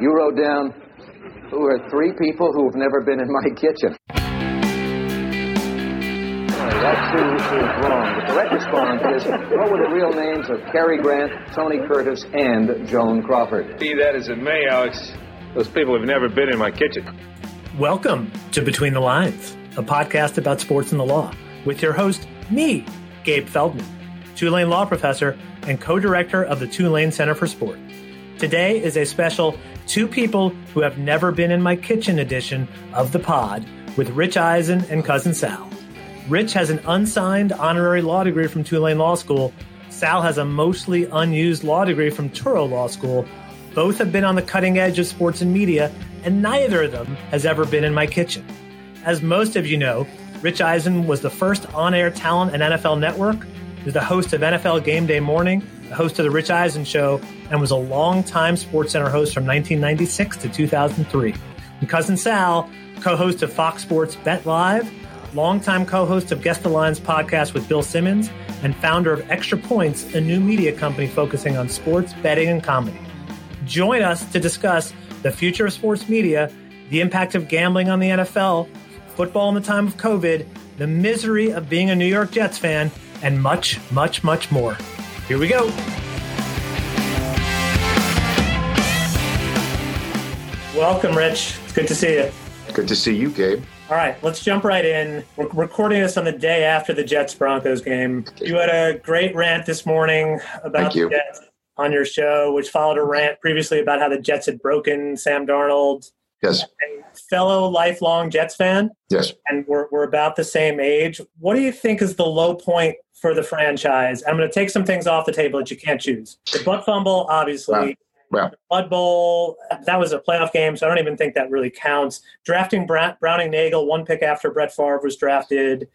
You wrote down who are three people who have never been in my kitchen. That too is wrong. The correct response is what were the real names of Cary Grant, Tony Curtis, and Joan Crawford? Be that as it may, Alex, those people have never been in my kitchen. Welcome to Between the Lines, a podcast about sports and the law, with your host, me, Gabe Feldman, Tulane law professor and co director of the Tulane Center for Sport. Today is a special Two People Who Have Never Been in My Kitchen edition of the pod with Rich Eisen and Cousin Sal. Rich has an unsigned honorary law degree from Tulane Law School. Sal has a mostly unused law degree from Touro Law School. Both have been on the cutting edge of sports and media, and neither of them has ever been in my kitchen. As most of you know, Rich Eisen was the first on air talent at NFL Network, He's the host of NFL Game Day Morning, the host of The Rich Eisen Show, and was a long-time SportsCenter host from 1996 to 2003. And Cousin Sal, co host of Fox Sports Bet Live, longtime co host of Guest Lines podcast with Bill Simmons, and founder of Extra Points, a new media company focusing on sports, betting, and comedy. Join us to discuss the future of sports media, the impact of gambling on the NFL, football in the time of COVID, the misery of being a New York Jets fan, and much, much, much more. Here we go. Welcome, Rich. It's good to see you. Good to see you, Gabe. All right, let's jump right in. We're recording this on the day after the Jets Broncos game. You had a great rant this morning about the Jets on your show, which followed a rant previously about how the Jets had broken Sam Darnold. Yes. A fellow lifelong Jets fan. Yes. And we're, we're about the same age. What do you think is the low point for the franchise? I'm going to take some things off the table that you can't choose. The butt fumble, obviously. Wow. Blood Bowl, that was a playoff game, so I don't even think that really counts. Drafting Browning Nagle, one pick after Brett Favre was drafted,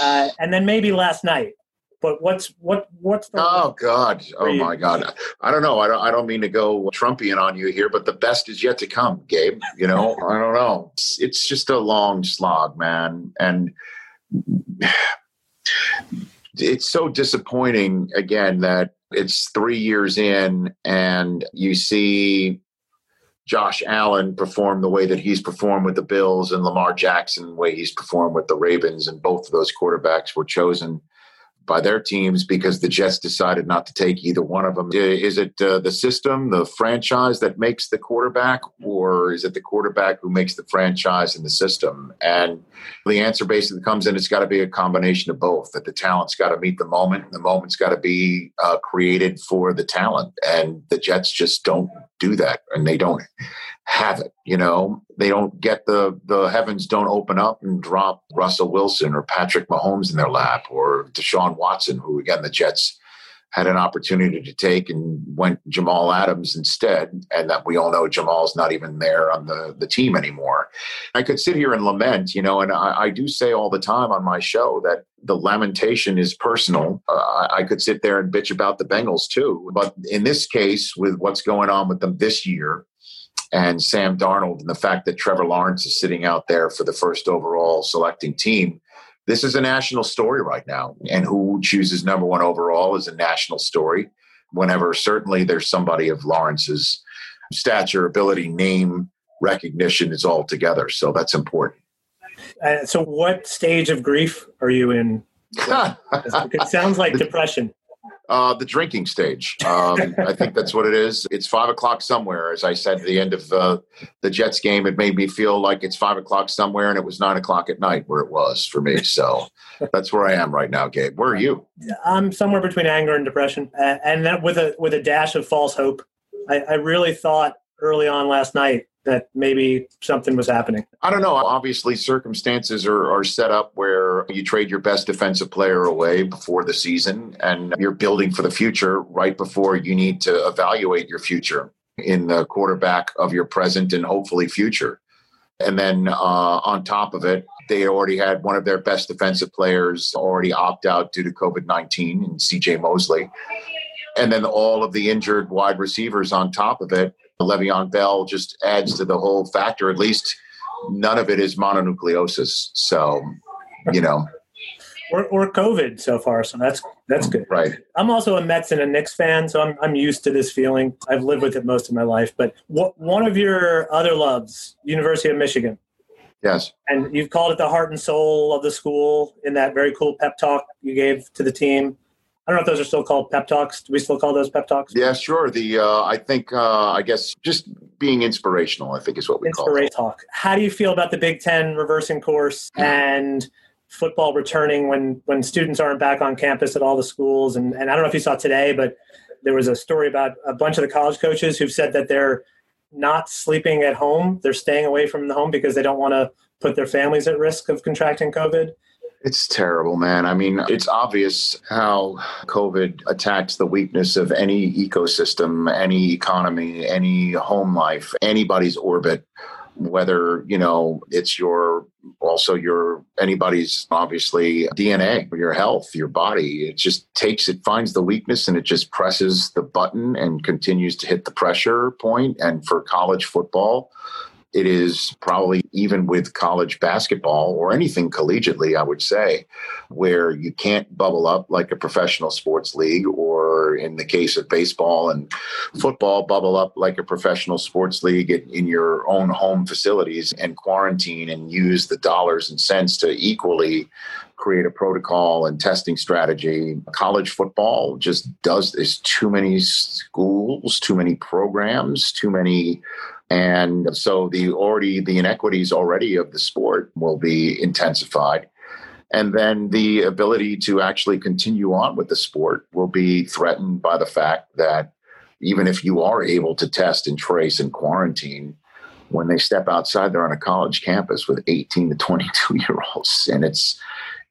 uh, and then maybe last night. But what's what what's the oh god. Oh my god. I don't know. I don't I don't mean to go Trumpian on you here but the best is yet to come Gabe you know? I don't know. It's, it's just a long slog man and it's so disappointing again that it's three years in and you see Josh Allen perform the way that he's performed with the Bills and Lamar Jackson the way he's performed with the Ravens and both of those quarterbacks were chosen by their teams because the Jets decided not to take either one of them. Is it uh, the system, the franchise that makes the quarterback, or is it the quarterback who makes the franchise and the system? And the answer basically comes in it's got to be a combination of both, that the talent's got to meet the moment, and the moment's got to be uh, created for the talent. And the Jets just don't do that, and they don't have it. You know, they don't get the the heavens don't open up and drop Russell Wilson or Patrick Mahomes in their lap or Deshaun Watson, who again the Jets had an opportunity to take and went Jamal Adams instead, and that we all know Jamal's not even there on the, the team anymore. I could sit here and lament, you know, and I, I do say all the time on my show that the lamentation is personal. Uh, I could sit there and bitch about the Bengals too, but in this case, with what's going on with them this year, and Sam Darnold and the fact that Trevor Lawrence is sitting out there for the first overall selecting team. This is a national story right now. And who chooses number one overall is a national story. Whenever certainly there's somebody of Lawrence's stature, ability, name, recognition is all together. So that's important. Uh, so, what stage of grief are you in? it sounds like depression. Uh, the drinking stage. Um, I think that's what it is. It's five o'clock somewhere. As I said at the end of uh, the Jets game, it made me feel like it's five o'clock somewhere, and it was nine o'clock at night where it was for me. So that's where I am right now, Gabe. Where are you? I'm somewhere between anger and depression, and that with a with a dash of false hope. I, I really thought early on last night that maybe something was happening? I don't know. Obviously, circumstances are, are set up where you trade your best defensive player away before the season and you're building for the future right before you need to evaluate your future in the quarterback of your present and hopefully future. And then uh, on top of it, they already had one of their best defensive players already opt out due to COVID 19 and CJ Mosley. And then all of the injured wide receivers on top of it Le'Veon Bell just adds to the whole factor. At least none of it is mononucleosis. So, you know. or, or COVID so far. So that's that's good. Right. I'm also a Mets and a Knicks fan, so I'm I'm used to this feeling. I've lived with it most of my life. But what, one of your other loves, University of Michigan, Yes. and you've called it the heart and soul of the school in that very cool pep talk you gave to the team. I don't know if those are still called pep talks. Do we still call those pep talks? Yeah, sure. The uh, I think uh, I guess just being inspirational. I think is what we call Inspiration it. talk. How do you feel about the Big Ten reversing course and football returning when when students aren't back on campus at all the schools? And, and I don't know if you saw today, but there was a story about a bunch of the college coaches who've said that they're not sleeping at home. They're staying away from the home because they don't want to put their families at risk of contracting COVID. It's terrible, man. I mean, it's obvious how COVID attacks the weakness of any ecosystem, any economy, any home life, anybody's orbit. Whether you know it's your also your anybody's obviously DNA, your health, your body. It just takes it finds the weakness and it just presses the button and continues to hit the pressure point. And for college football, it is probably even with college basketball or anything collegiately, I would say, where you can't bubble up like a professional sports league, or in the case of baseball and football, bubble up like a professional sports league in, in your own home facilities and quarantine and use the dollars and cents to equally create a protocol and testing strategy. College football just does there's too many schools, too many programs, too many and so the already the inequities already of the sport will be intensified. And then the ability to actually continue on with the sport will be threatened by the fact that even if you are able to test and trace and quarantine, when they step outside, they're on a college campus with 18 to 22 year olds. And it's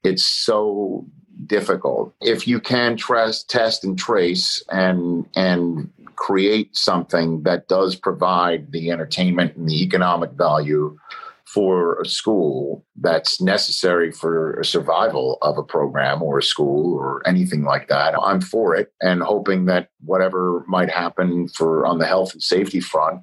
it's so difficult. If you can trust, test and trace and and create something that does provide the entertainment and the economic value for a school that's necessary for a survival of a program or a school or anything like that. I'm for it and hoping that whatever might happen for on the health and safety front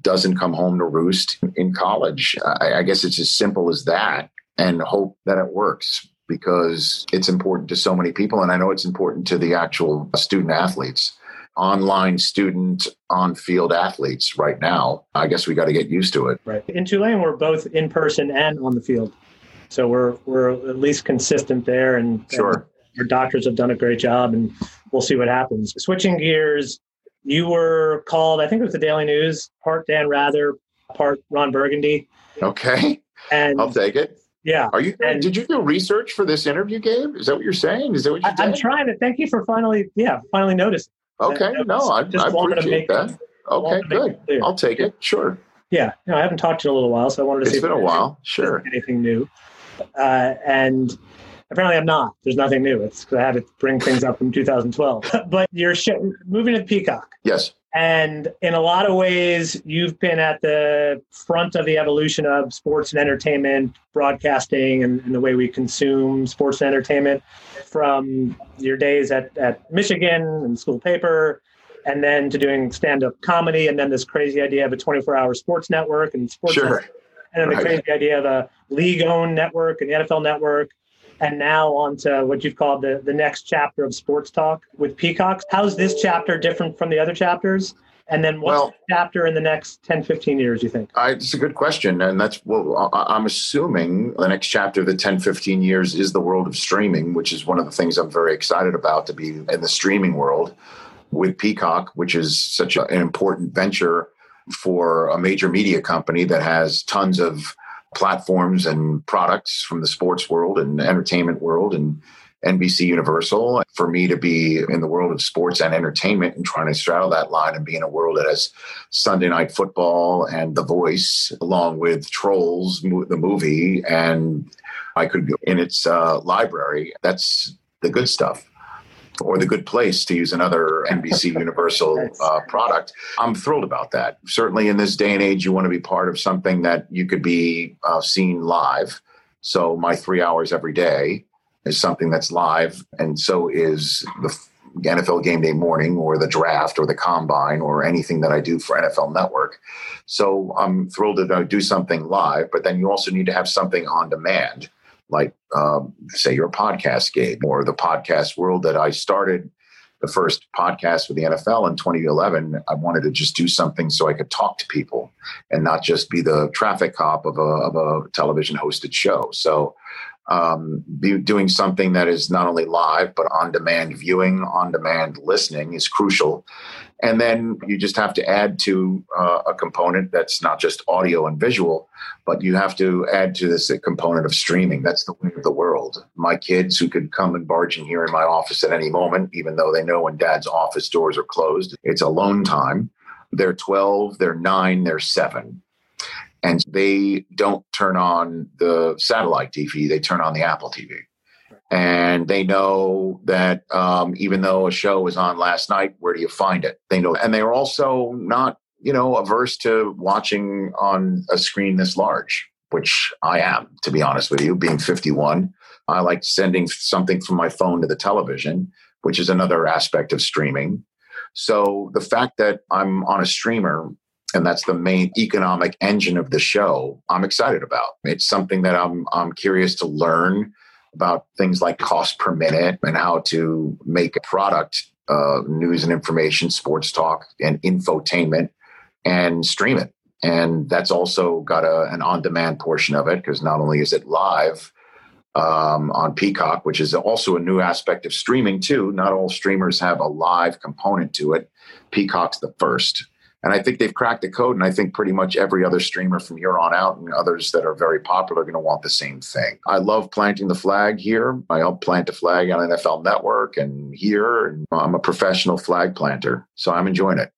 doesn't come home to roost in college. I, I guess it's as simple as that and hope that it works because it's important to so many people. And I know it's important to the actual student athletes online student on field athletes right now. I guess we got to get used to it. Right. In Tulane, we're both in person and on the field. So we're we're at least consistent there and, Sure. and our doctors have done a great job and we'll see what happens. Switching gears, you were called, I think it was the Daily News, part Dan Rather, part Ron Burgundy. Okay. And I'll take it. yeah. Are you And- did you do research for this interview, Gabe? Is that what you're saying? Is that what you I, I'm trying to thank you for finally, yeah, finally noticing. Okay. That No, was- I, just I wanted to appreciate make that. it- Okay, to good. it. I'll take it. Sure. Yeah, no, I haven't talked to you in a little while, so I wanted to see It's if been a while. Sure. anything new. Uh, and apparently, I'm not. There's nothing new. It's because I had to bring things up from 2012. but you're sh- moving to Peacock. Yes. And in a lot of ways, you've been at the front of the evolution of sports and entertainment, broadcasting, and, and the way we consume sports and entertainment from your days at, at Michigan and school paper, and then to doing stand up comedy, and then this crazy idea of a 24 hour sports network and sports, Sure. and then the Right. crazy idea of a league owned network and the NFL network. And now on to what you've called the, the next chapter of sports talk with Peacocks. How's this chapter different from the other chapters? And then what's Well- the chapter in the next 10, 15 years, you think? I, it's a good question. And that's well, I- I'm assuming the next chapter of the 10, 15 years is the world of streaming, which is one of the things I'm very excited about to be in the streaming world with Peacock, which is such a, an important venture for a major media company that has tons of platforms and products from the sports world and entertainment world and NBC Universal. For me to be in the world of sports and entertainment and trying to straddle that line and be in a world that has Sunday Night Football and The Voice, along with Trolls, the movie, and I could go in its uh, library. That's the good stuff. Or the good place to use another NBC Universal uh, product. I'm thrilled about that. Certainly, in this day and age, you want to be part of something that you could be uh, seen live. So, my three hours every day is something that's live, and so is the NFL game day morning or the draft or the combine or anything that I do for NFL Network. So I'm thrilled to do something live, but then you also need to have something on demand. Like um, say your podcast game or the podcast world that I started the first podcast with the NFL in 2011, I wanted to just do something so I could talk to people and not just be the traffic cop of a, of a television hosted show. So, um, doing something that is not only live but on demand viewing, on demand listening is crucial. And then you just have to add to uh, a component that's not just audio and visual, but you have to add to this a component of streaming. That's the way of the world. My kids who could come and barge in here in my office at any moment, even though they know when dad's office doors are closed, it's alone time. They're 12, they're nine, they're seven. And they don't turn on the satellite TV, they turn on the Apple TV and they know that um, even though a show was on last night, where do you find it? They know, and they're also not, you know, averse to watching on a screen this large, which I am, to be honest with you. Being 51, I like sending something from my phone to the television, which is another aspect of streaming. So the fact that I'm on a streamer and that's the main economic engine of the show, I'm excited about. It's something that I'm I'm curious to learn about things like cost per minute and how to make a product, uh, news and information, sports talk, and infotainment, and stream it. And that's also got a, an on demand portion of it because not only is it live um, on Peacock, which is also a new aspect of streaming, too. Not all streamers have a live component to it. Peacock's the first. And I think they've cracked the code. And I think pretty much every other streamer from here on out and others that are very popular are going to want the same thing. I love planting the flag here. I help plant a flag on NFL Network and here. And I'm a professional flag planter. So I'm enjoying it.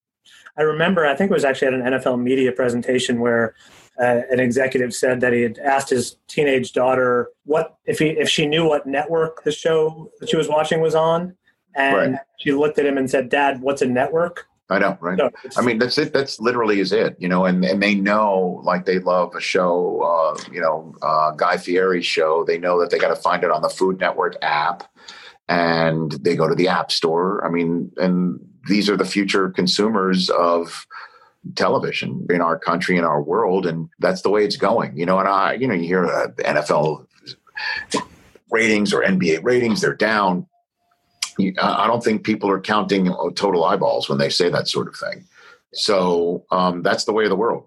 I remember, I think it was actually at an NFL media presentation where uh, an executive said that he had asked his teenage daughter what if he if she knew what network the show that she was watching was on, and right. she looked at him and said, "Dad, what's a network?" I know, right? No, I mean, that's it. That's literally is it, you know. And and they know, like they love a show, uh, you know, uh, Guy Fieri's show. They know that they got to find it on the Food Network app, and they go to the App Store. I mean, and these are the future consumers of television in our country in our world, and that's the way it's going, you know. And I, you know, you hear uh, NFL ratings or NBA ratings, they're down I don't think people are counting uh, total eyeballs when they say that sort of thing. So um, that's the way of the world.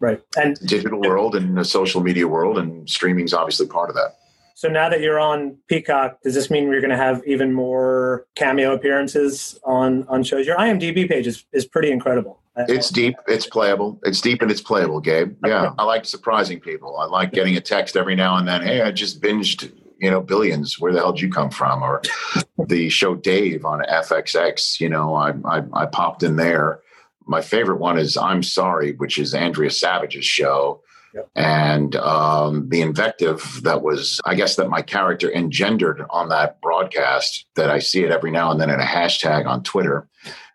Right. And digital world and the social media world and streaming is obviously part of that. So now that you're on Peacock, does this mean you're going to have even more cameo appearances on on shows? Your IMDb page is, is pretty incredible. It's deep. It's playable. It's deep and it's playable, Gabe. Yeah, I like surprising people. I like getting a text every now and then. Hey, I just binged you know, billions. Where the hell did you come from? Or the show Dave on FXX. You know, I, I, I popped in there. My favorite one is I'm Sorry, which is Andrea Savage's show. Yep. And um, the invective that was, I guess, that my character engendered on that broadcast, that I see it every now and then in a hashtag on Twitter.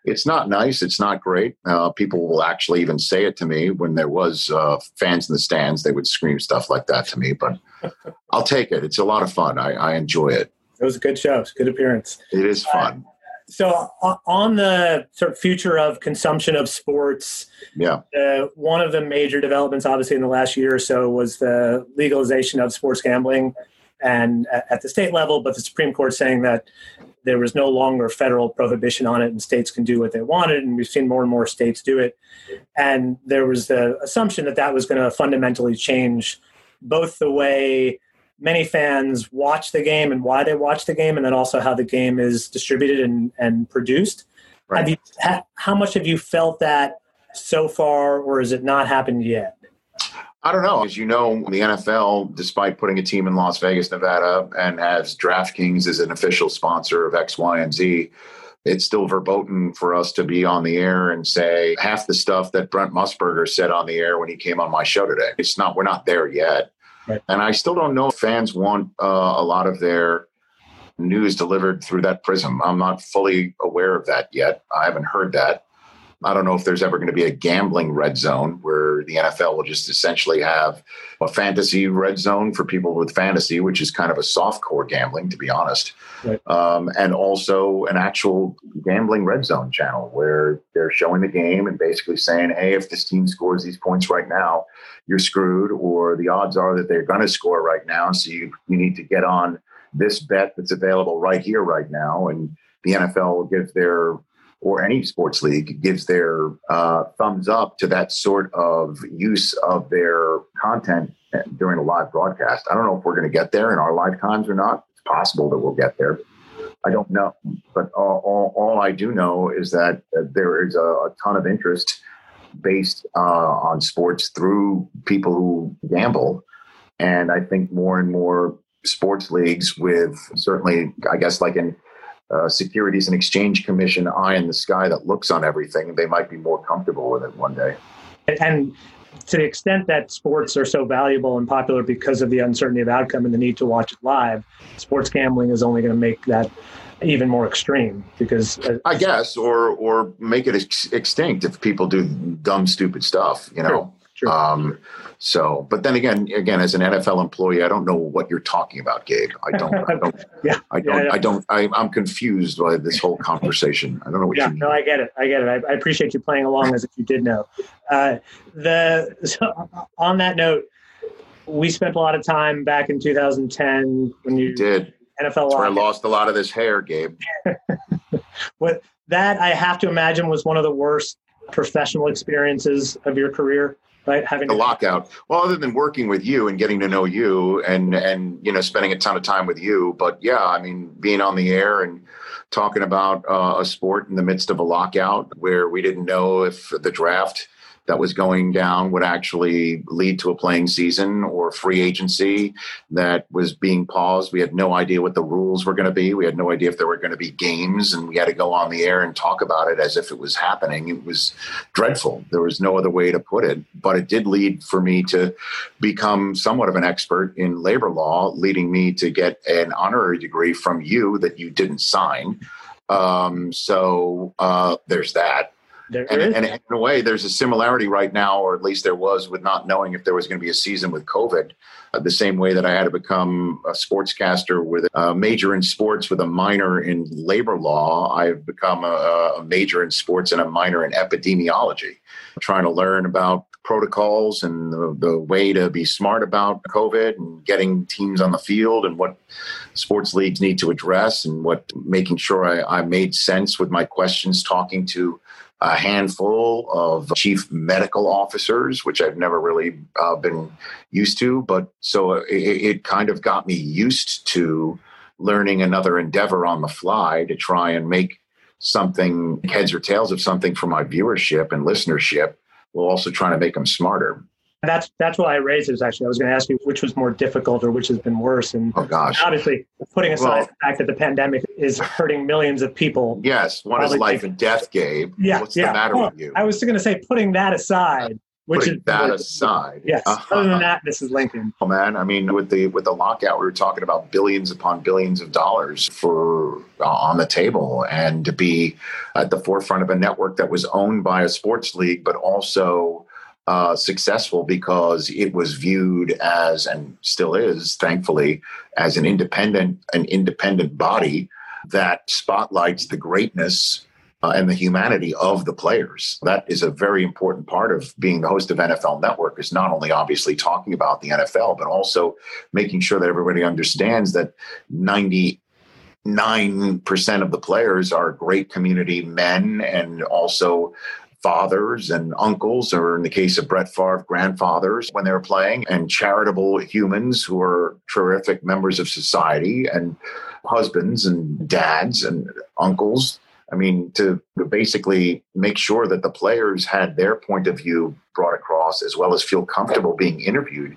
It's not nice. It's not great. Uh, people will actually even say it to me when there was uh, fans in the stands. They would scream stuff like that to me, but I'll take it. It's a lot of fun. I, I enjoy it. It was a good show. It's a good appearance. It is fun. Uh, so on the sort of future of consumption of sports, yeah, uh, one of the major developments, obviously, in the last year or so, was the legalization of sports gambling, and at the state level. But the Supreme Court saying that there was no longer federal prohibition on it, and states can do what they wanted, and we've seen more and more states do it. And there was the assumption that that was going to fundamentally change both the way many fans watch the game and why they watch the game, and then also how the game is distributed and, and produced. Right. Have you, ha, how much have you felt that so far, or has it not happened yet? I don't know. As you know, the NFL, despite putting a team in Las Vegas, Nevada, and has DraftKings as an official sponsor of X, Y, and Z, it's still verboten for us to be on the air and say half the stuff that Brent Musburger said on the air when he came on my show today. It's not, we're not there yet. Right. And I still don't know if fans want uh, a lot of their news delivered through that prism. I'm not fully aware of that yet. I haven't heard that. I don't know if there's ever going to be a gambling red zone where the NFL will just essentially have a fantasy red zone for people with fantasy, which is kind of a soft core gambling, to be honest. Right. Um, and also an actual gambling red zone channel where they're showing the game and basically saying, hey, if this team scores these points right now, you're screwed, or the odds are that they're going to score right now. So you, you need to get on this bet that's available right here, right now. And the NFL will give their or any sports league gives their uh, thumbs up to that sort of use of their content during a live broadcast. I don't know if we're going to get there in our lifetimes or not. It's possible that we'll get there. I don't know, but all, all, all I do know is that uh, there is a, a, ton of interest based uh, on sports through people who gamble, and I think more and more sports leagues with certainly, I guess, like in uh, Securities and Exchange Commission eye in the sky that looks on everything, they might be more comfortable with it one day. And to the extent that sports are so valuable and popular because of the uncertainty of outcome and the need to watch it live, sports gambling is only going to make that even more extreme because uh, I guess or or make it ex- extinct if people do dumb stupid stuff, you know. Sure, sure. Um, so, but then again, again, as an NFL employee, I don't know what you're talking about, Gabe. I don't. I don't. yeah, I don't. Yeah, yeah. I don't. I, am confused by this whole conversation. I don't know what yeah, you mean. No, I get it. I get it. I, I appreciate you playing along as if you did know. Uh, the so on that note, we spent a lot of time back in 2010 when you, you did NFL. That's where I lost a lot of this hair, Gabe. what that I have to imagine was one of the worst professional experiences of your career right? Having the lockout. Well, other than working with you and getting to know you and and you know spending a ton of time with you, but yeah, I mean being on the air and talking about uh, a sport in the midst of a lockout where we didn't know if the draft that was going down would actually lead to a playing season or free agency that was being paused. We had no idea what the rules were going to be. We had no idea if there were going to be games, and we had to go on the air and talk about it as if it was happening. It was dreadful. There was no other way to put it. But it did lead for me to become somewhat of an expert in labor law, leading me to get an honorary degree from you that you didn't sign. Um, so uh, there's that. There and, is. and in a way, there's a similarity right now, or at least there was, with not knowing if there was going to be a season with COVID. Uh, the same way that I had to become a sportscaster with a major in sports with a minor in labor law, I've become a, a major in sports and a minor in epidemiology, trying to learn about protocols and the, the, way to be smart about COVID and getting teams on the field and what sports leagues need to address and what making sure I, I made sense with my questions, talking to a handful of chief medical officers, which I've never really uh, been used to. But so it, it, kind of got me used to learning another endeavor on the fly to try and make something heads or tails of something for my viewership and listenership while also trying to make them smarter that's that's why I raised it. Actually, I was going to ask you which was more difficult or which has been worse. And oh gosh, obviously, putting aside well, the fact that the pandemic is hurting millions of people. Yes, one is life and death, Gabe. Yeah, what's yeah. the matter well, with you? I was going to say, putting that aside. Which Putting is that aside. Yes. Uh-huh. Other than that, this is Lincoln. Oh man, I mean, with the with the lockout, we were talking about billions upon billions of dollars for uh, on the table, and to be at the forefront of a network that was owned by a sports league, but also uh, successful because it was viewed as and still is thankfully as an independent an independent body that spotlights the greatness uh, and the humanity of the players that is a very important part of being the host of NFL network is not only obviously talking about the NFL but also making sure that everybody understands that 90 9% of the players are great community men and also fathers and uncles, or in the case of Brett Favre, grandfathers when they were playing, and charitable humans who are terrific members of society, and husbands and dads and uncles. I mean, to basically make sure that the players had their point of view brought across as well as feel comfortable being interviewed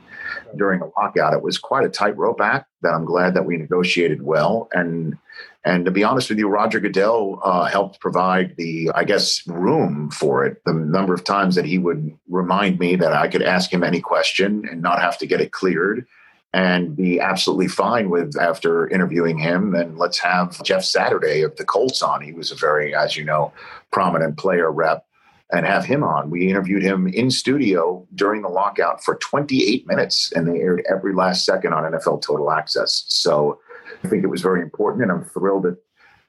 during a lockout. It was quite a tightrope act that I'm glad that we negotiated well. And and to be honest with you, Roger Goodell uh, helped provide the, I guess, room for it. The number of times that he would remind me that I could ask him any question and not have to get it cleared and be absolutely fine with after interviewing him. And let's have Jeff Saturday of the Colts on. He was a very, as you know, prominent player rep and have him on. We interviewed him in studio during the lockout for 28 minutes, and they aired every last second on NFL Total Access. So I think it was very important, and I'm thrilled that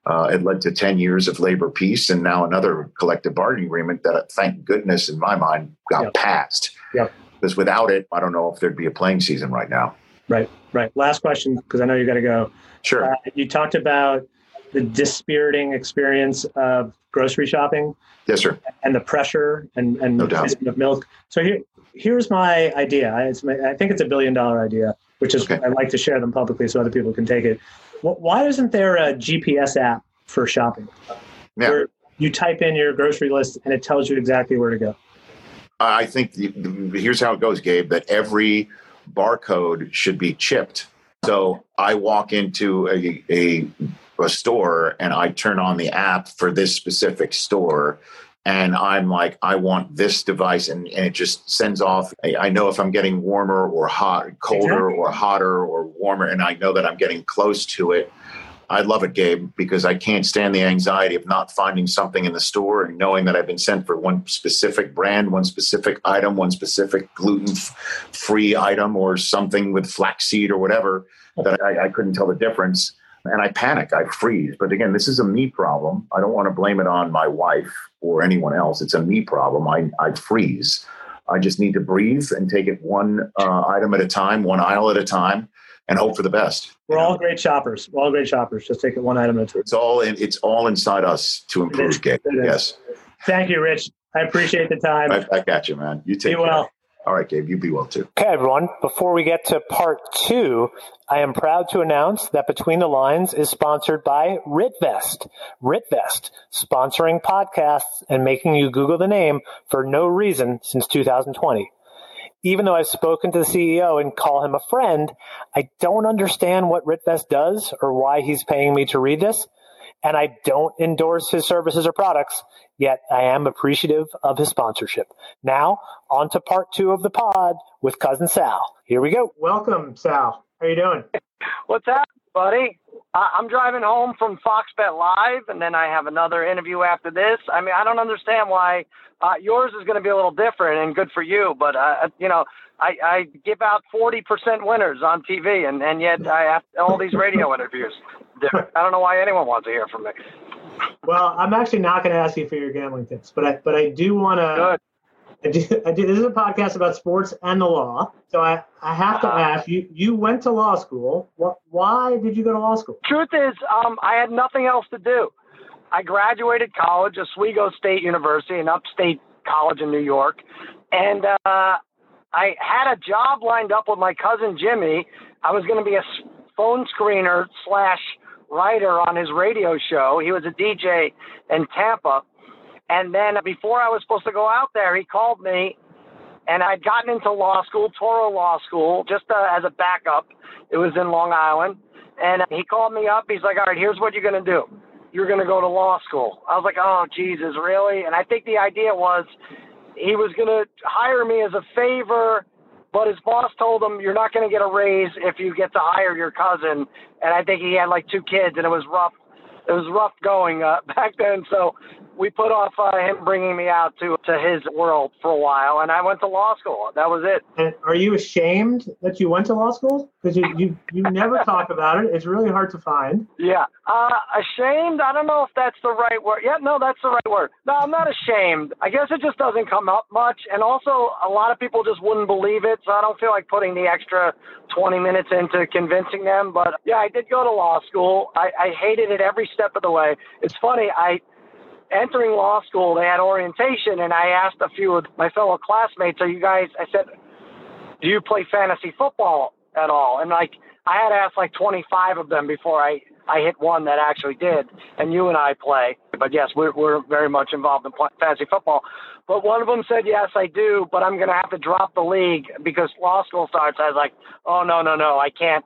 uh, it led to 10 years of labor peace and now another collective bargaining agreement that, thank goodness, in my mind, got passed. Yep. Because without it, I don't know if there'd be a playing season right now. Right, right. Last question, because I know you got to go. Sure. Uh, you talked about the dispiriting experience of grocery shopping yes, sir. and the pressure and, and No of milk. So here, here's my idea. I- It's my, I think it's a billion dollar idea, which is Okay. I'd like to share them publicly so other people can take it. Why isn't there a GPS app for shopping Yeah. where you type in your grocery list and it tells you exactly where to go? I think the, the, here's how it goes, Gabe, that every barcode should be chipped. So I walk into a, a, a store and I turn on the app for this specific store. And I'm like, I want this device. And, and it just sends off. I, I know if I'm getting warmer or hot, colder Exactly. or hotter or warmer. And I know that I'm getting close to it. I love it, Gabe, because I can't stand the anxiety of not finding something in the store and knowing that I've been sent for one specific brand, one specific item, one specific gluten free item, or something with flaxseed or whatever that I, I couldn't tell the difference. And I panic, I freeze. But again, this is a me problem. I don't want to blame it on my wife or anyone else. It's a me problem. I, I freeze. I just need to breathe and take it one uh, item at a time, one aisle at a time, and hope for the best. We're You know? all great shoppers. We're all great shoppers. Just take it one item at a time. It's all in, it's all inside us to improve, Gabe. Yes, Thank you, Rich. I appreciate the time. I, I got you, man. You take Be care. well. All right, Gabe. You be well too. Okay, everyone. Before we get to part two, I am proud to announce that Between the Lines is sponsored by RitVest. RitVest, sponsoring podcasts and making you Google the name for no reason since 2020. Even though I've spoken to the CEO and call him a friend, I don't understand what RitVest does or why he's paying me to read this. And I don't endorse his services or products, yet I am appreciative of his sponsorship. Now, on to part two of the pod with Cousin Sal. Here we go. Welcome, Sal. How you doing? What's up, buddy? I- I'm driving home from Fox Bet Live, and then I have another interview after this. I mean, I don't understand why uh, yours is going to be a little different and good for you, but uh, you know, I, I give out 40% winners on TV, and, and yet I have all these radio interviews. I don't know why anyone wants to hear from me. Well, I'm actually not going to ask you for your gambling tips, but I but I do want to. I do, I do. This is a podcast about sports and the law, so I, I have to Uh-huh. ask you. You went to law school. What? Why did you go to law school? Truth is, um, I had nothing else to do. I graduated college, Oswego State University, an upstate college in New York, and uh, I had a job lined up with my cousin Jimmy. I was going to be a phone screener slash writer on his radio show. He was a DJ in Tampa, and then before I was supposed to go out there, he called me and I'd gotten into law school, Touro Law School, just uh, as a backup. It was in Long Island. And he called me up. He's like, all right, here's what you're going to do. You're going to go to law school. I was like, oh, Jesus, really? And I think the idea was he was going to hire me as a favor, but his boss told him, you're not going to get a raise if you get to hire your cousin. And I think he had like two kids, and it was rough. It was rough going uh, back then. So we put off uh, him bringing me out to to his world for a while, and I went to law school. That was it. And are you ashamed that you went to law school? Because you, you you never talk about it. It's really hard to find. Yeah. Uh, ashamed? I don't know if that's the right word. Yeah, no, that's the right word. No, I'm not ashamed. I guess it just doesn't come up much. And also, a lot of people just wouldn't believe it. So I don't feel like putting the extra 20 minutes into convincing them. But yeah, I did go to law school. I, I hated it every step of the way. It's funny. I, entering law school, they had orientation, and I asked a few of my fellow classmates, "Are you guys?" I said, "Do you play fantasy football at all?" And like, I had asked like 25 of them before I I hit one that actually did. And you and I play, but yes, we're we're very much involved in fantasy football. But one of them said, "Yes, I do, but I'm going to have to drop the league because law school starts." I was like, "Oh no, no, no, I can't."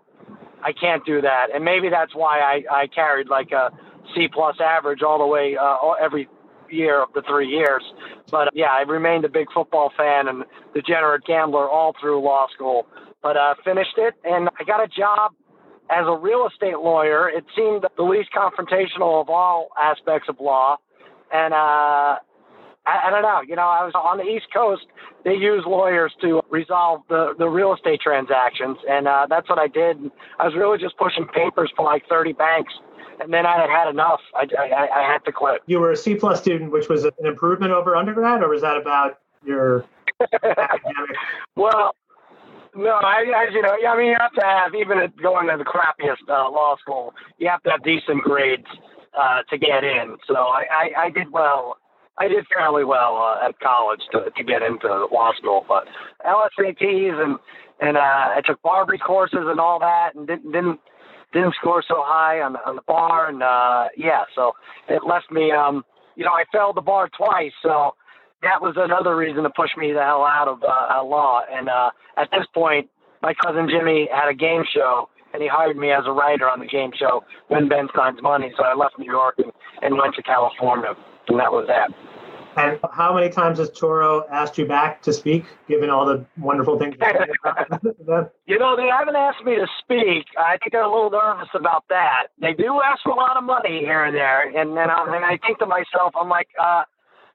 I can't do that, and maybe that's why I, I carried like a C plus average all the way uh, every year of the three years. But uh, yeah, I remained a big football fan and degenerate gambler all through law school. But uh, finished it, and I got a job as a real estate lawyer. It seemed the least confrontational of all aspects of law, and uh, I, I don't know. You know, I was on the East Coast. They use lawyers to resolve the the real estate transactions, and uh, that's what I did. I was really just pushing papers for like 30 banks, and then I had had enough. I, I, I had to quit. You were a C plus student, which was an improvement over undergrad, or was that about your academic? Well, no, I, I, you know, I mean, you have to have even going to the crappiest uh, law school, you have to have decent grades uh, to get in. So I, I, I did well. I did fairly well uh, at college to, to get into law school, but LSATs and and uh, I took Barbri courses and all that, and didn't didn't didn't score so high on the, on the bar, and uh, yeah, so it left me. Um, you know, I failed the bar twice, so that was another reason to push me the hell out of uh, law. And uh, at this point, my cousin Jimmy had a game show, and he hired me as a writer on the game show Win Ben Stein's Money. So I left New York and, and went to California, and that was that. And how many times has Touro asked you back to speak, given all the wonderful things? you know, they haven't asked me to speak. I think they're a little nervous about that. They do ask for a lot of money here and there, and then I, and I think to myself, I'm like, uh,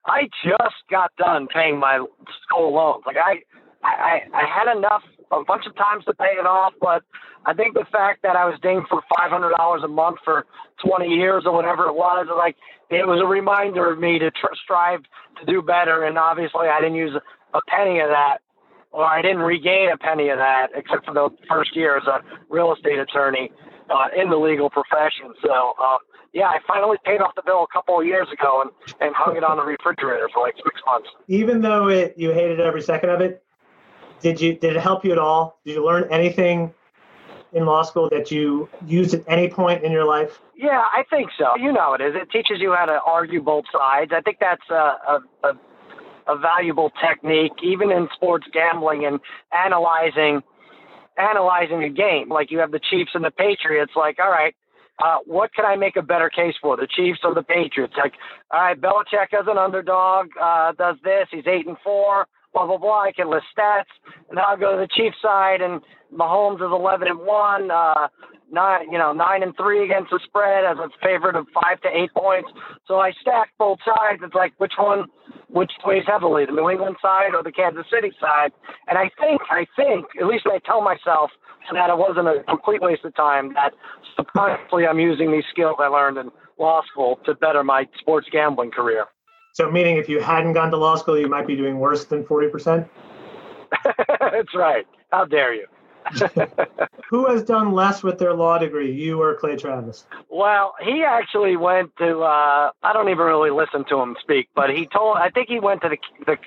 I just got done paying my school loans. Like I, I, I had enough a bunch of times to pay it off, but I think the fact that I was dinged for five hundred dollars a month for twenty years or whatever it was, like it was a reminder of me to tr- strive to do better. And obviously, I didn't use a penny of that, or I didn't regain a penny of that, except for the first year as a real estate attorney uh, in the legal profession. So. Um, yeah, I finally paid off the bill a couple of years ago and, and hung it on the refrigerator for like six months. Even though it you hated every second of it, did you did it help you at all? Did you learn anything in law school that you used at any point in your life? Yeah, I think so. You know it is. It teaches you how to argue both sides. I think that's a, a, a, a valuable technique, even in sports gambling and analyzing analyzing a game. Like you have the Chiefs and the Patriots. Like, all right, uh, what can I make a better case for, the Chiefs or the Patriots? Like, all right, Belichick as an underdog uh, does this. He's eight and four. Blah blah blah. I can list stats, and then I'll go to the Chiefs side, and Mahomes is eleven and one. Uh, nine, you know, nine and three against the spread as a favorite of five to eight points. So I stack both sides. It's like which one, which weighs heavily, the New England side or the Kansas City side. And I think, I think, at least I tell myself that it wasn't a complete waste of time. That subconsciously I'm using these skills I learned in law school to better my sports gambling career. So, meaning if you hadn't gone to law school, you might be doing worse than 40%? That's right. How dare you? Who has done less with their law degree, you or Clay Travis? Well, he actually went to, uh, I don't even really listen to him speak, but he told, I think he went to the,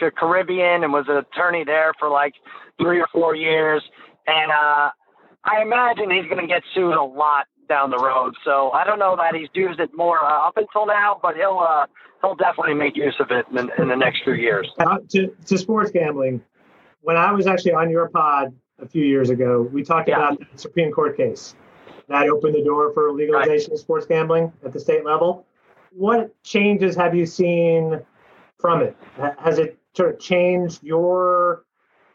the Caribbean and was an attorney there for like three or four years. And uh, I imagine he's going to get sued a lot down the road. So I don't know that he's used it more uh, up until now, but he'll uh, he'll definitely make use of it in, in the next few years. Uh, to, to sports gambling, when I was actually on your pod a few years ago, we talked yeah. about the Supreme Court case that opened the door for legalization right. of sports gambling at the state level. What changes have you seen from it? Has it sort of changed your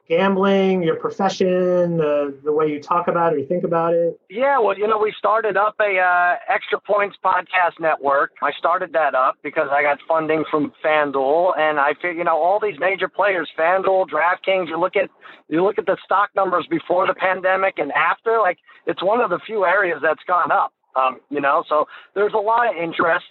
gambling, your profession, the the way you talk about it or think about it? Yeah, well, you know, we started up a uh, Extra Points podcast network. I started that up because I got funding from FanDuel, and I figured, you know, all these major players, FanDuel, DraftKings. You look at you look at the stock numbers before the pandemic and after. Like, it's one of the few areas that's gone up. Um, you know, so there's a lot of interest.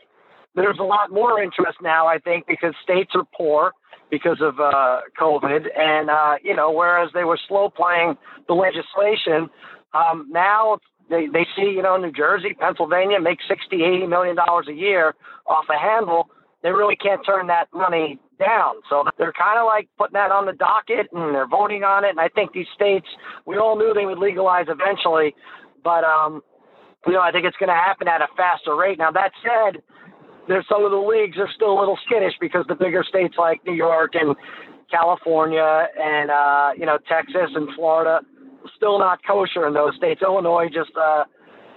There's a lot more interest now, I think, because states are poor because of uh, COVID. And, uh, you know, whereas they were slow playing the legislation, um, now they, they see, you know, New Jersey, Pennsylvania make 60, 80 million dollars a year off a handle. They really can't turn that money down. So they're kind of like putting that on the docket and they're voting on it. And I think these states, we all knew they would legalize eventually, but, um, you know, I think it's going to happen at a faster rate. Now, that said, there's some of the leagues are still a little skittish because the bigger states like New York and California and uh, you know Texas and Florida still not kosher in those states. Illinois just uh,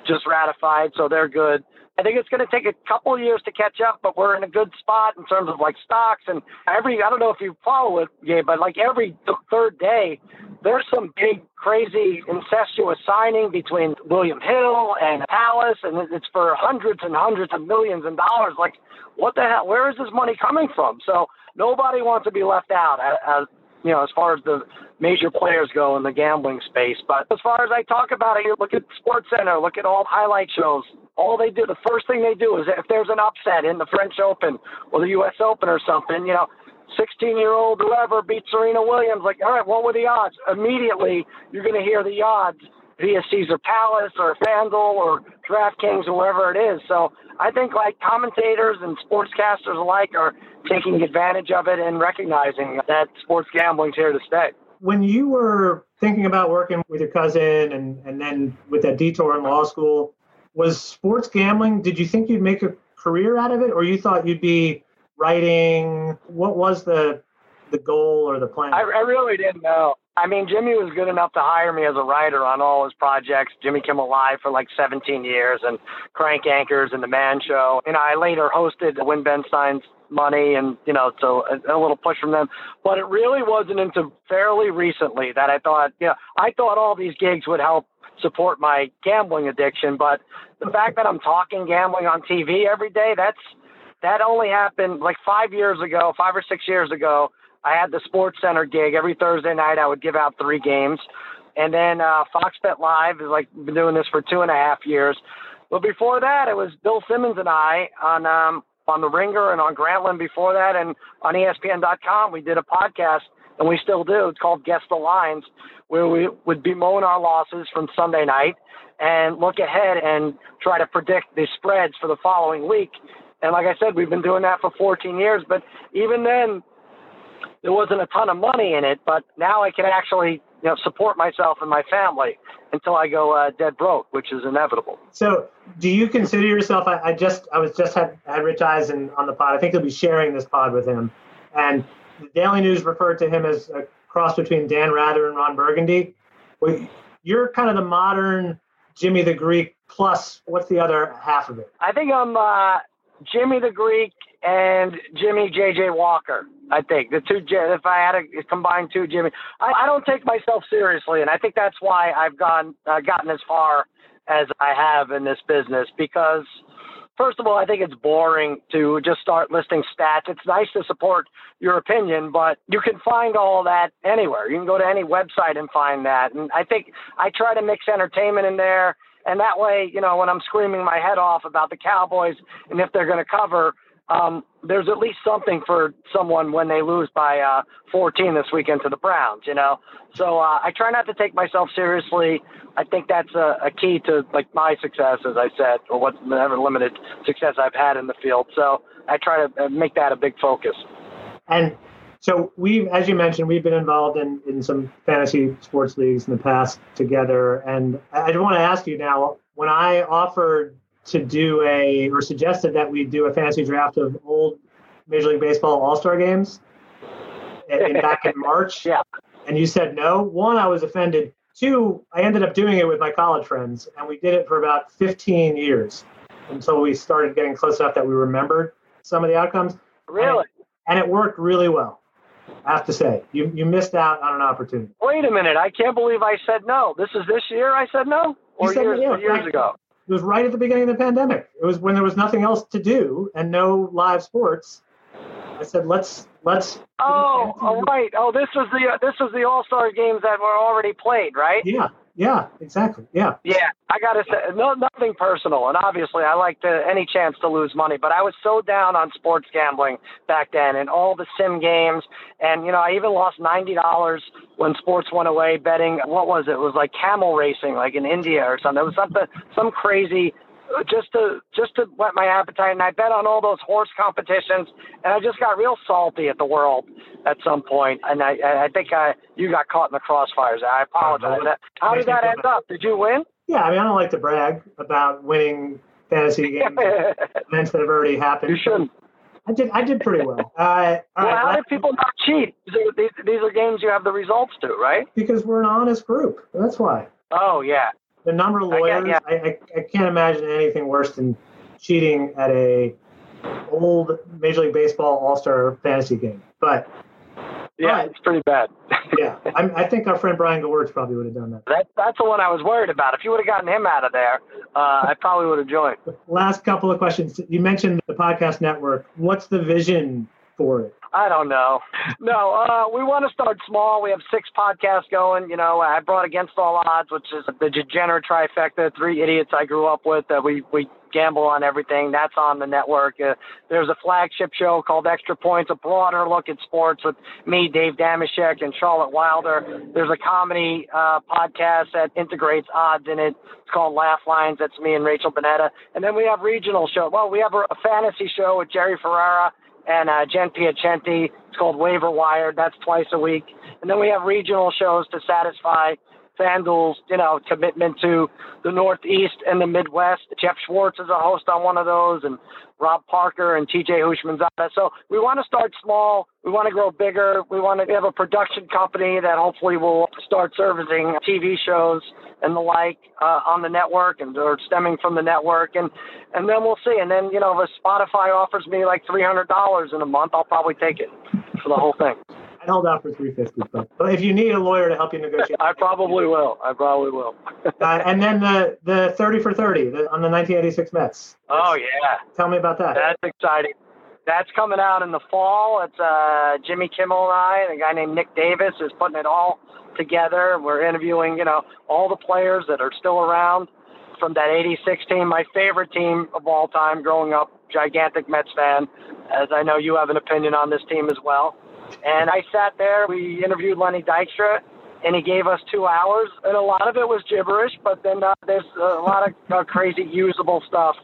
just ratified, so they're good. I think it's going to take a couple of years to catch up, but we're in a good spot in terms of like stocks and every. I don't know if you follow it, yeah, but like every th- third day, there's some big, crazy, incestuous signing between William Hill and Palace, and it's for hundreds and hundreds of millions of dollars. Like, what the hell? Where is this money coming from? So nobody wants to be left out, as, you know, as far as the major players go in the gambling space. But as far as I talk about it, you look at Sports Center, look at all highlight shows. All they do, the first thing they do is if there's an upset in the French Open or the U.S. Open or something, you know, 16 year old whoever beats Serena Williams, like, all right, what were the odds? Immediately, you're going to hear the odds via Caesar Palace or FanDuel or DraftKings or wherever it is. So I think like commentators and sportscasters alike are taking advantage of it and recognizing that sports gambling's here to stay. When you were thinking about working with your cousin and, and then with that detour in law school, was sports gambling, did you think you'd make a career out of it or you thought you'd be writing? What was the the goal or the plan? I, I really didn't know. I mean, Jimmy was good enough to hire me as a writer on all his projects. Jimmy Kimmel Live for like 17 years and Crank Yankers and The Man Show. And I later hosted Win Ben Stein's Money and, you know, so a, a little push from them. But it really wasn't until fairly recently that I thought, you know, I thought all these gigs would help support my gambling addiction. But the fact that I'm talking gambling on TV every day, that's, that only happened like five years ago, five or six years ago. I had the Sports Center gig every Thursday night. I would give out three games, and then uh, Fox Bet Live is like been doing this for two and a half years. But before that, it was Bill Simmons and I on um, on the Ringer and on Grantland. Before that, and on ESPN.com, we did a podcast, and we still do. It's called Guess the Lines, where we would bemoan our losses from Sunday night and look ahead and try to predict the spreads for the following week. And like I said, we've been doing that for 14 years. But even then, there wasn't a ton of money in it. But now I can actually, you know, support myself and my family until I go uh, dead broke, which is inevitable. So, do you consider yourself? I, I just, I was just had, had Rich Eisen on the pod. I think he'll be sharing this pod with him. And the Daily News referred to him as a cross between Dan Rather and Ron Burgundy. Well, you're kind of the modern Jimmy the Greek plus what's the other half of it? I think I'm uh, Jimmy the Greek and Jimmy JJ Walker. I think the two. If I had to combine two Jimmy, I, I don't take myself seriously, and I think that's why I've gone uh, gotten as far as I have in this business because. First of all, I think it's boring to just start listing stats. It's nice to support your opinion, but you can find all that anywhere. You can go to any website and find that. And I think I try to mix entertainment in there and that way, you know, when I'm screaming my head off about the Cowboys and if they're going to cover, um, there's at least something for someone when they lose by uh, 14 this weekend to the Browns, you know. So uh, I try not to take myself seriously. I think that's a, a key to like my success, as I said, or whatever limited success I've had in the field. So I try to uh, make that a big focus. And so we've, as you mentioned, we've been involved in, in some fantasy sports leagues in the past together. And I just want to ask you now, when I offered to do a, or suggested that we do a fantasy draft of old Major League Baseball All-Star games in, back in March, yeah. and you said no, one, I was offended. Two, I ended up doing it with my college friends, and we did it for about 15 years until we started getting close enough that we remembered some of the outcomes. Really? And, and it worked really well. I have to say, you you missed out on an opportunity. Wait a minute! I can't believe I said no. This is this year. I said no, or said years, no, years right. ago. It was right at the beginning of the pandemic. It was when there was nothing else to do and no live sports. I said, let's let's. Oh, oh right. Oh, this was the uh, this was the All Star games that were already played, right? Yeah, yeah, exactly. Yeah. Yeah, I gotta say, no, nothing personal, and obviously, I like to any chance to lose money. But I was so down on sports gambling back then, and all the sim games, and you know, I even lost ninety dollars when sports went away betting. What was it? It was like camel racing, like in India or something. It was something, some crazy. Just to just to whet my appetite, and I bet on all those horse competitions, and I just got real salty at the world at some point, and I I think I you got caught in the crossfires. I apologize. How did that end up? Did you win? Yeah, I mean, I don't like to brag about winning fantasy games events that have already happened. You shouldn't. I did. I did pretty well. Uh, Well, right, how did people not cheat? These are, these, these are games you have the results to, right? because we're an honest group. That's why. Oh yeah. The number of I get- lawyers. yeah. I, I, I can't imagine anything worse than cheating at a old Major League Baseball All Star fantasy game. But Yeah, Right. it's pretty bad. yeah, I, I think our friend Brian Gewirtz probably would have done that. that that's the one I was worried about. If you would have gotten him out of there, uh, I probably would have joined. Last couple of questions. You mentioned the podcast network. What's the vision for it? I don't know. No, uh, we want to start small. We have six podcasts going. You know, I brought Against All Odds, which is the degenerate trifecta, three idiots I grew up with that we, we gamble on everything. That's on the network. Uh, there's a flagship show called Extra Points, a broader look at sports with me, Dave Damashek, and Charlotte Wilder. There's a comedy uh, podcast that integrates odds in it. It's called Laugh Lines. That's me and Rachel Bonetta. And then we have regional show. Well, we have a, a fantasy show with Jerry Ferrara and uh, Jen Piacenti. It's called Waiver Wire. That's twice a week. And then we have regional shows to satisfy FanDuel's, you know, commitment to the Northeast and the Midwest. Jeff Schwartz is a host on one of those, and Rob Parker and TJ Houshmandzadeh. So we want to start small. We want to grow bigger. We want to have a production company that hopefully will start servicing TV shows and the like uh, on the network and or stemming from the network, and and then we'll see. And then you know, if Spotify offers me like three hundred dollars in a month, I'll probably take it for the whole thing. Held out for 350, but, but if you need a lawyer to help you negotiate, I probably will. I probably will. uh, and then the the 30 for 30 the, on the 1986 Mets. oh yeah. Tell me about that. That's exciting. That's coming out in the fall. It's uh, Jimmy Kimmel and I, and a guy named Nick Davis is putting it all together. We're interviewing, you know, all the players that are still around from that 86 team, my favorite team of all time growing up, gigantic Mets fan, as I know you have an opinion on this team as well. And I sat there, we interviewed Lenny Dykstra, and he gave us two hours, and a lot of it was gibberish, but then uh, there's a lot of uh, crazy usable stuff.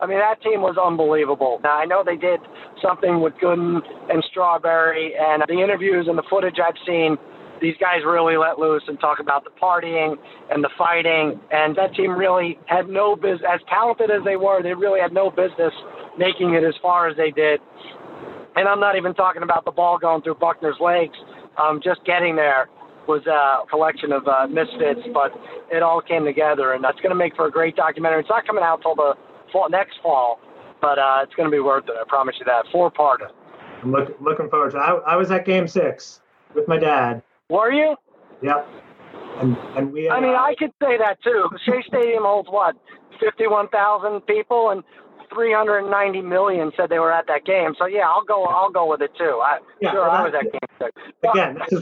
I mean, that team was unbelievable. Now, I know they did something with Gooden and Strawberry, and the interviews and the footage I've seen, these guys really let loose and talk about the partying and the fighting. And that team really had no business, as talented as they were, they really had no business making it as far as they did. And I'm not even talking about the ball going through Buckner's legs. Um, just getting there was a collection of uh, misfits, but it all came together, and that's going to make for a great documentary. It's not coming out till the fall, next fall, but uh, it's going to be worth it. I promise you that. Four parter. I'm look, looking forward to it. I, I was at game six with my dad. Were you? Yep. And, and we, I mean, uh, I could say that too. Shea Stadium holds what, fifty-one thousand people, and three hundred and ninety million said they were at that game. So yeah, I'll go. I'll go with it too. I, Yeah, sure, well, I was that- at game six. again, this is,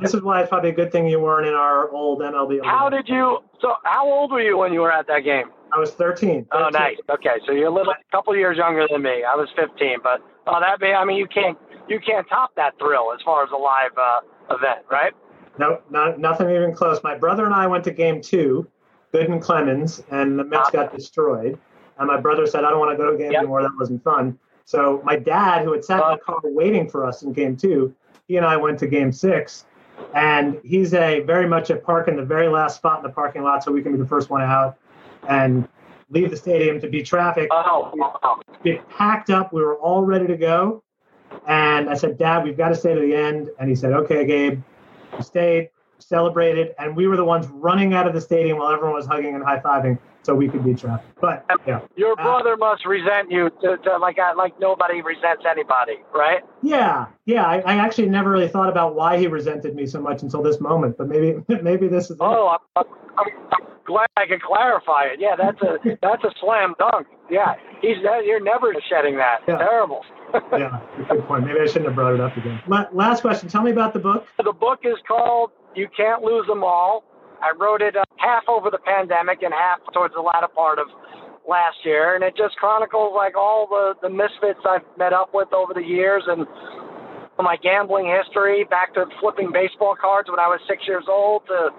this is why it's probably a good thing you weren't in our old MLB. How did you? So how old were you when you were at that game? I was 13. Oh, nice. Okay, so you're a little, couple years younger than me. I was 15, but oh, that be. I mean, you can't, you can't top that thrill as far as a live uh, event, right? No, not, nothing even close. My brother and I went to game two, Gooden Clemens, and the Mets got destroyed. And my brother said, I don't want to go to a game Yep. anymore. That wasn't fun. So my dad, who had sat in the car waiting for us in game two, he and I went to game six. And he's a very much a park in the very last spot in the parking lot so we can be the first one out and leave the stadium to beat traffic. Oh, wow. It packed up. We were all ready to go. And I said, Dad, we've got to stay to the end. And he said, Okay, Gabe. We stayed, celebrated, and we were the ones running out of the stadium while everyone was hugging and high fiving so we could be trapped. But yeah, Your Uh, brother must resent you to, to like I, like nobody resents anybody, right? yeah, yeah. I, I actually never really thought about why he resented me so much until this moment. But maybe maybe this is. Oh, I'm, I'm, I'm glad I could clarify it. Yeah, that's a that's a slam dunk. Yeah, he's you're never shedding that. Yeah. Terrible. yeah, good point. Maybe I shouldn't have brought it up again. Last question. Tell me about the book. The book is called You Can't Lose Them All. I wrote it uh, half over the pandemic and half towards the latter part of last year, and it just chronicles like all the the misfits I've met up with over the years and my gambling history, back to flipping baseball cards when I was six years old, to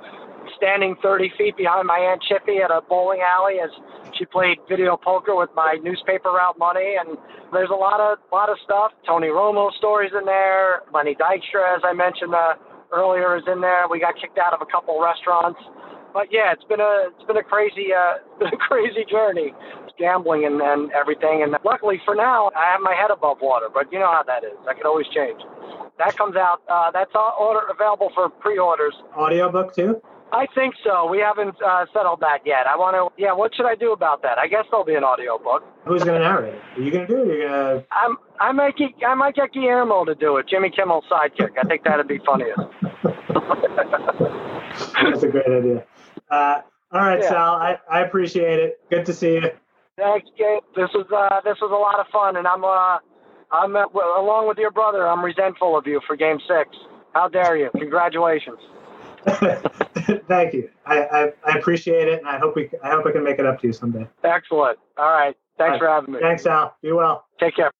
standing 30 feet behind my aunt Chippy at a bowling alley as she played video poker with my newspaper route money. And there's a lot of lot of stuff. Tony Romo stories in there. Lenny Dykstra, as I mentioned uh, earlier, is in there. We got kicked out of a couple restaurants. But yeah, it's been a it's been a crazy uh, been a crazy journey, gambling and, and everything. And luckily for now, I have my head above water. But you know how that is. That could always change. That comes out. Uh, that's all order available for pre-orders. Audiobook too? I think so. We haven't uh, settled that yet. I want to. Yeah. What should I do about that? I guess there'll be an audiobook. Who's going to narrate it? Are you going to do it? You're going to? I'm. I might get. I might get Guillermo to do it. Jimmy Kimmel's sidekick. I think that'd be funniest. That's a great idea. Uh, all right, Yeah. Sal. I, I appreciate it. Good to see you. Thanks, Gabe. This was uh, this was a lot of fun, and I'm uh, I'm uh, along with your brother. I'm resentful of you for Game Six. How dare you? Congratulations. Thank you. I, I, I appreciate it, and I hope we I hope I can make it up to you someday. Excellent. All right. Thanks All for having me. Thanks, Al. Be well. Take care.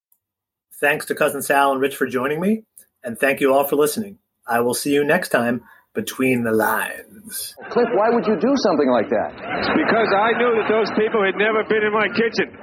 Thanks to cousin Sal and Rich for joining me, and thank you all for listening. I will see you next time between the lines. Cliff, why would you do something like that? Because I knew that those people had never been in my kitchen.